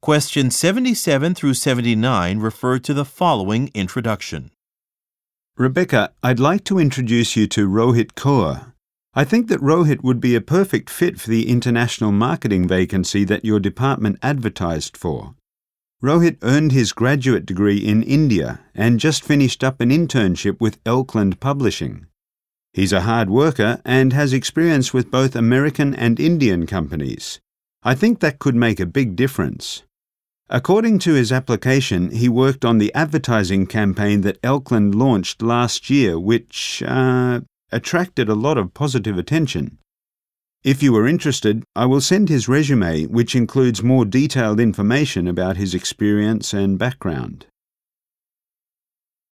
Questions 77 through 79 refer to the following introduction. Rebecca, I'd like to introduce you to Rohit Kaur. I think that Rohit would be a perfect fit for the international marketing vacancy that your department advertised for. Rohit earned his graduate degree in India and just finished up an internship with Elkland Publishing. He's a hard worker and has experience with both American and Indian companies. I think that could make a big difference. According to his application, he worked on the advertising campaign that Elkland launched last year, which uh, attracted a lot of positive attention. If you are interested, I will send his resume, which includes more detailed information about his experience and background.